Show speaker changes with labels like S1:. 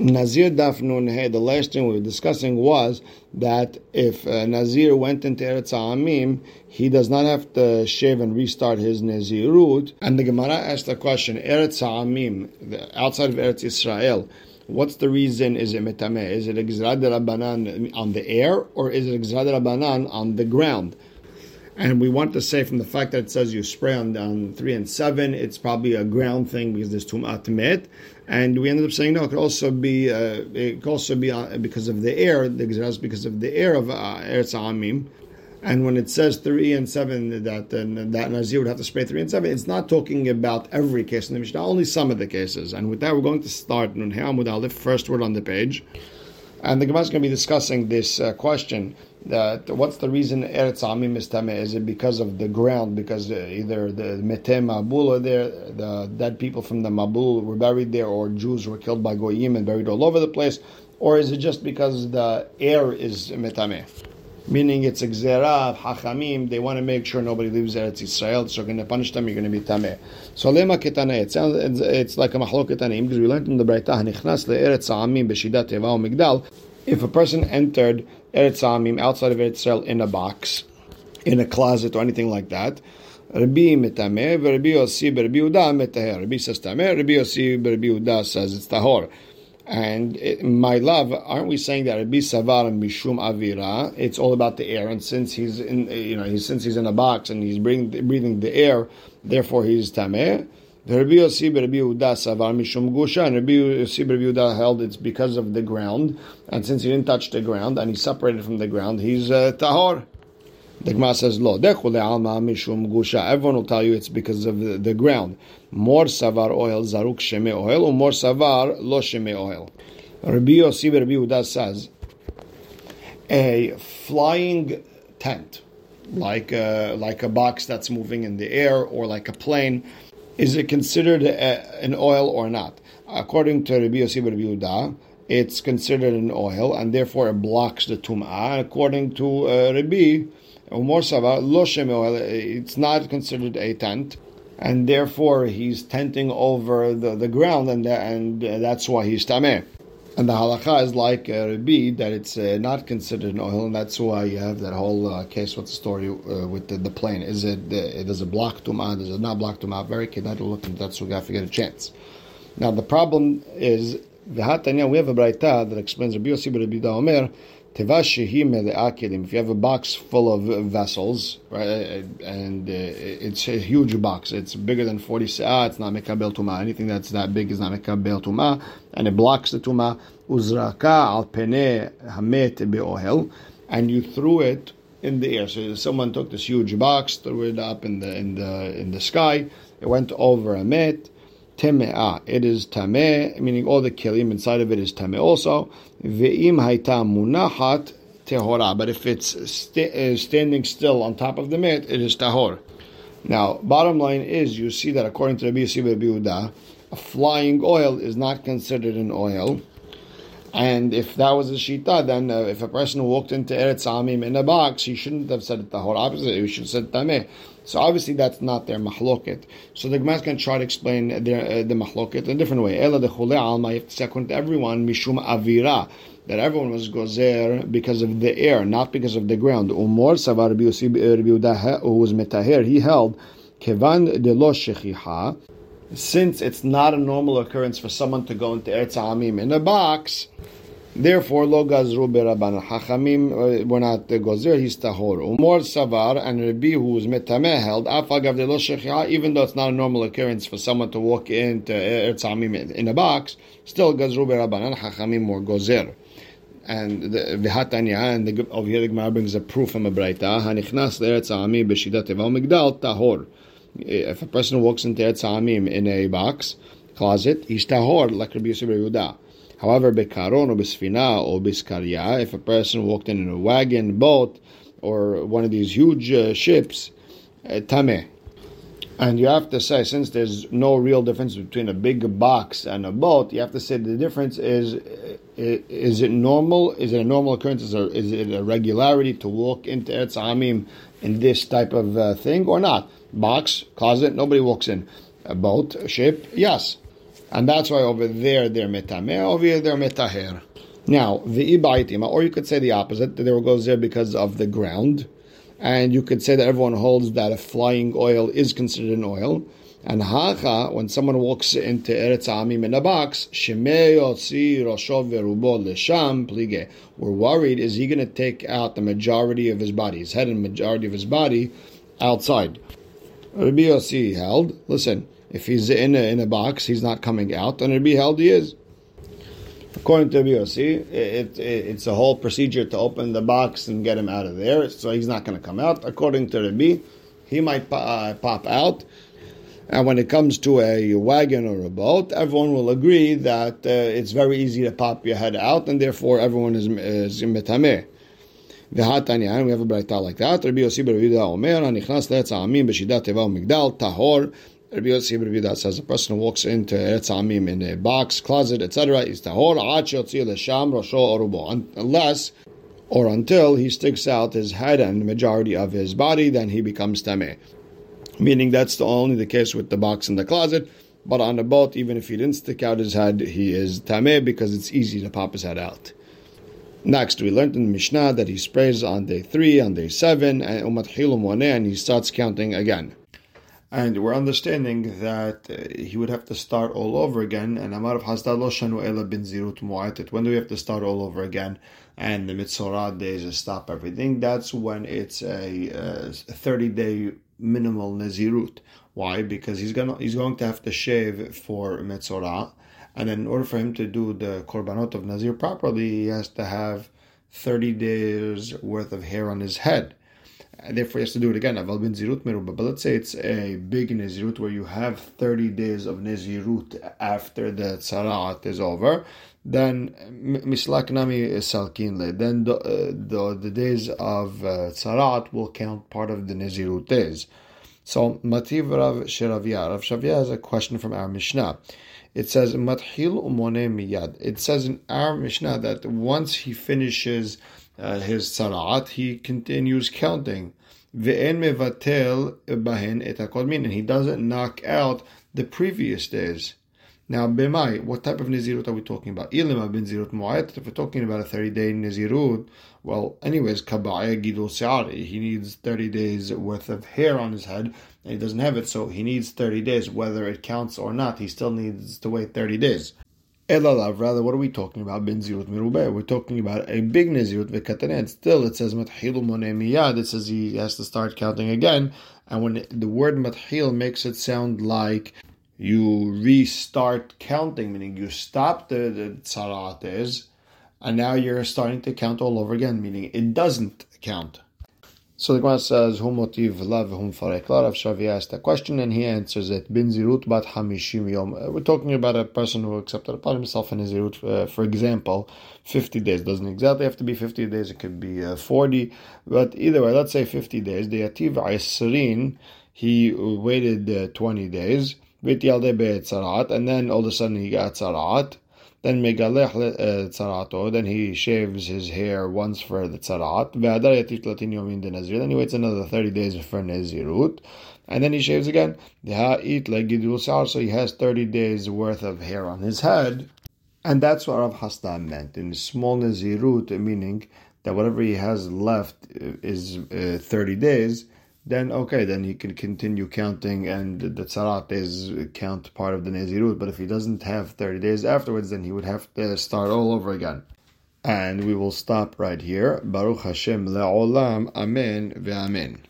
S1: Nazir Daf Nun He, the last thing we were discussing was that if uh, Nazir went into Eretz Amim, he does not have to shave and restart his Nazirut. And the Gemara asked the question, Eretz Amim, outside of Eretz Israel, what's the reason is it metameh? Is it a Gzrad Rabbanan on the air, or is it a Gzrad Rabbanan on the ground? And we want to say from the fact that it says you spray on, on three and seven, it's probably a ground thing because there's tumat met. And we ended up saying no. It could also be uh, it could also be uh, because of the air. The exhaust because of the air of uh, Eretz Amim. And when it says three and seven, that uh, that Nazir would have to spray three and seven, it's not talking about every case in the Mishnah, only some of the cases. And with that, we're going to start Nun Amud Aleph, first word on the page. And the Gemara is going to be discussing this uh, question what's the reason Eretz Amim is Tameh? Is it because of the ground? Because uh, either the Mete Mabul are there, the dead people from the Mabul were buried there, or Jews were killed by Goyim and buried all over the place? Or is it just because the air is Metameh? Meaning it's a Hachamim, they want to make sure nobody leaves Eretz Israel, so you're going to punish them, you're going to be Tameh. So Lema Ketaneh, it sounds, it's, it's like a Mahlok Ketanim, because we learned in the Braitah, Nichnas le'eretz Amim b'shidat Teva Migdal, if a person entered Eretz Amim outside of Eretz in a box, in a closet or anything like that. Rabbi mitameh, Rabbi Yossi, Rabbi Yehuda metaher. Rabbi says tameh, Rabbi Yossi, Rabbi Yehuda says it's tahor. And it, my love, aren't we saying that Rabbi Savar Mishum Avira? It's all about the air, and since he's in, you know, since he's in a box and he's breathing, breathing the air, therefore he's tameh. Rabbi Yossi Rabbi Yehuda Savar Mishum Gusha, and Rabbi Yossi Rabbi Yehuda held it's because of the ground, and since he didn't touch the ground and he's separated from the ground, he's uh, tahor. The Gemara says, "Lo alma mishum gusha." Everyone will tell you it's because of the, the ground. More savar ohel zaruk sheme ohel, or more savar lo sheme ohel. Rabbi Yossi Rabbi Yehuda says, a flying tent, like a, like a box that's moving in the air, or like a plane is it considered a, an ohel or not? According to Rabbi Yossi Rabbi Yehuda, it's considered an ohel, and therefore it blocks the tum'ah. According to uh, Rabbi Umar Sava, ohel, it's not considered a tent, and therefore he's tenting over the, the ground, and and that's why he's tameh. And the halacha is like uh, Rabbi that it's uh, not considered an ohel, and that's why you have that whole uh, case. What's the story uh, with the, the plane? Is it uh, does it block tuma? Does it not block tuma? Very kedai to look into that, so have to get a chance. Now the problem is v'hatanya. We have a brayta that explains Rabbi Yossi Rabbi Omer if you have a box full of vessels, right, and uh, it's a huge box, it's bigger than 40 sa'ah, it's not mekabel tuma. Anything that's that big is not mekabel tuma, and it blocks the tuma. Uzraka al pene hamet be'ohel, and you threw it in the air. So someone took this huge box, threw it up in the in the in the sky. It went over a met teme'ah. It is tameh, meaning all the kelim inside of it is tameh also. Ve'im haita munachat tehora. But if it's st- uh, standing still on top of the mat, it is tahor. Now, bottom line is, you see that according to Rabbi Yossi Biuda, a flying ohel is not considered an ohel. And if that was a shita, then uh, if a person walked into Eretz Amim in a box, he shouldn't have said it the whole opposite. he should have said tameh. So obviously that's not their mahloket. So the Gemara to try to explain their, uh, the mahloket in a different way. Ela de alma, you have to everyone, mishum avira, that everyone was gozer because of the air, not because of the ground. Umor savar Yehuda, who was metaher, he held kevan de lo shechiha, since it's not a normal occurrence for someone to go into Eretz Amim in a box, Therefore, lo gazru beraban hachamim uh, were not the gozer. He's tahor. Umor savar and Rabbi who was metameh held afagav de lo shechia. Even though it's not a normal occurrence for someone to walk into Eretz Amim in a box, still gazru beraban hachamim were gozer. And the v'hatanya and the, over here the Gemara brings a proof from a brayta. Hanichnas le'eretz Amim b'shidat teval migdal tahor. If a person walks into Eretz Amim in a box closet, he's tahor like Rabbi Yosef Yehuda. However, bekaron or bisfina or biskarya, if a person walked in in a wagon, boat, or one of these huge uh, ships, uh, tameh. And you have to say, since there's no real difference between a big box and a boat, you have to say the difference is: is it normal? Is it a normal occurrence? Is, is it a regularity to walk into Eretz Amim in this type of uh, thing or not? Box, closet, nobody walks in. A boat, a ship, yes. And that's why over there they're metameh, over here they're metaher. Now, the ibaitima, or you could say the opposite, that there goes there because of the ground. And you could say that everyone holds that a flying ohel is considered an ohel. And hacha, when someone walks into Eretz Amim in a box, we're worried, is he going to take out the majority of his body, his head and majority of his body, outside? Rabbi Yossi held, listen, if he's in a, in a box, he's not coming out, and Rabbi held he is. According to Rabbi Yossi, it, it, it's a whole procedure to open the box and get him out of there, so he's not going to come out. According to Rabbi, he might uh, pop out, and when it comes to a wagon or a boat, everyone will agree that uh, it's very easy to pop your head out, and therefore everyone is is metameh. והתניא, we have a ברייתא like that, רבי יוסי ברבי יהודה אומר, הנכנס לארץ העמים בשידת תיבה ומגדל, טהור. Rabbi Yossi Rabbi says a person who walks into Eretz Amim in a box, closet, etc., is tahor ad rosho unless or until he sticks out his head and the majority of his body, then he becomes tameh meaning that's the only the case with the box in the closet. But on the boat, even if he didn't stick out his head, he is tameh because it's easy to pop his head out. Next, we learned in the Mishnah that he sprays on day three, on day seven, and umat and he starts counting again. And we're understanding that uh, he would have to start all over again. And Amar Rav Hasda lo shanu ela bin zirut mu'atit. When do we have to start all over again? And the mitzorah days stop everything. That's when it's a, uh, 30 day minimal nezirut. Why? Because he's gonna he's going to have to shave for metzorah, and in order for him to do the korbanot of nazir properly, he has to have thirty days worth of hair on his head. And therefore, he has to do it again. Aval bin zirut meruba. But let's say it's a big nezirut where you have thirty days of nezirut after the tzaraat is over. Then mislak nami salkinle. Then the, uh, the, the days of uh, tzarat will count part of the nezirut days. So mativ Rav Sheravia. Rav Shavia has a question from our Mishnah. It says mathil umone miyad. It says in our Mishnah that once he finishes uh, his tzarat, he continues counting. Ve'en mevatel bahen et and he doesn't knock out the previous days. Now, b'mai, what type of nizirut are we talking about? Ilima bin zirut mu'ayat. If we're talking about a 30-day nizirut, well, anyways, kabaya gidul se'ari. He needs 30 days worth of hair on his head, and he doesn't have it, so he needs 30 days. Whether it counts or not, he still needs to wait 30 days. Elalav, rather, what are we talking about? Bin zirut mirubeh. We're talking about a big nizirut v'katanen. Still, it says mathilu miyad. It says he has to start counting again. And when the word mathil makes it sound like you restart counting, meaning you stop the, the tzarates, and now you're starting to count all over again, meaning it doesn't count. So the Gemara says, "Who motiv lav hum farek Rav Shavi asked a question, and he answers it. Bin zirut bat hamishim yom. Uh, we're talking about a person who accepted upon himself in his zirut, uh, for example, fifty days. Doesn't exactly have to be fifty days. It could be uh, forty, but either way, let's say fifty days. The ativ isrin, he waited uh, twenty days sarat and then all of a sudden he got tzarat. Then megalech tzarato. Then he shaves his hair once for the tzarat. Then he waits another thirty days for nezirut, and then he shaves again. So he has thirty days worth of hair on his head, and that's what Rav Hasda meant in small nezirut, meaning that whatever he has left is uh, thirty days then okay, then he can continue counting, and the tzarat is uh, count part of the nezirut. But if he doesn't have thirty days afterwards, then he would have to start all over again. And we will stop right here. Baruch Hashem le'olam. Amen ve'amen.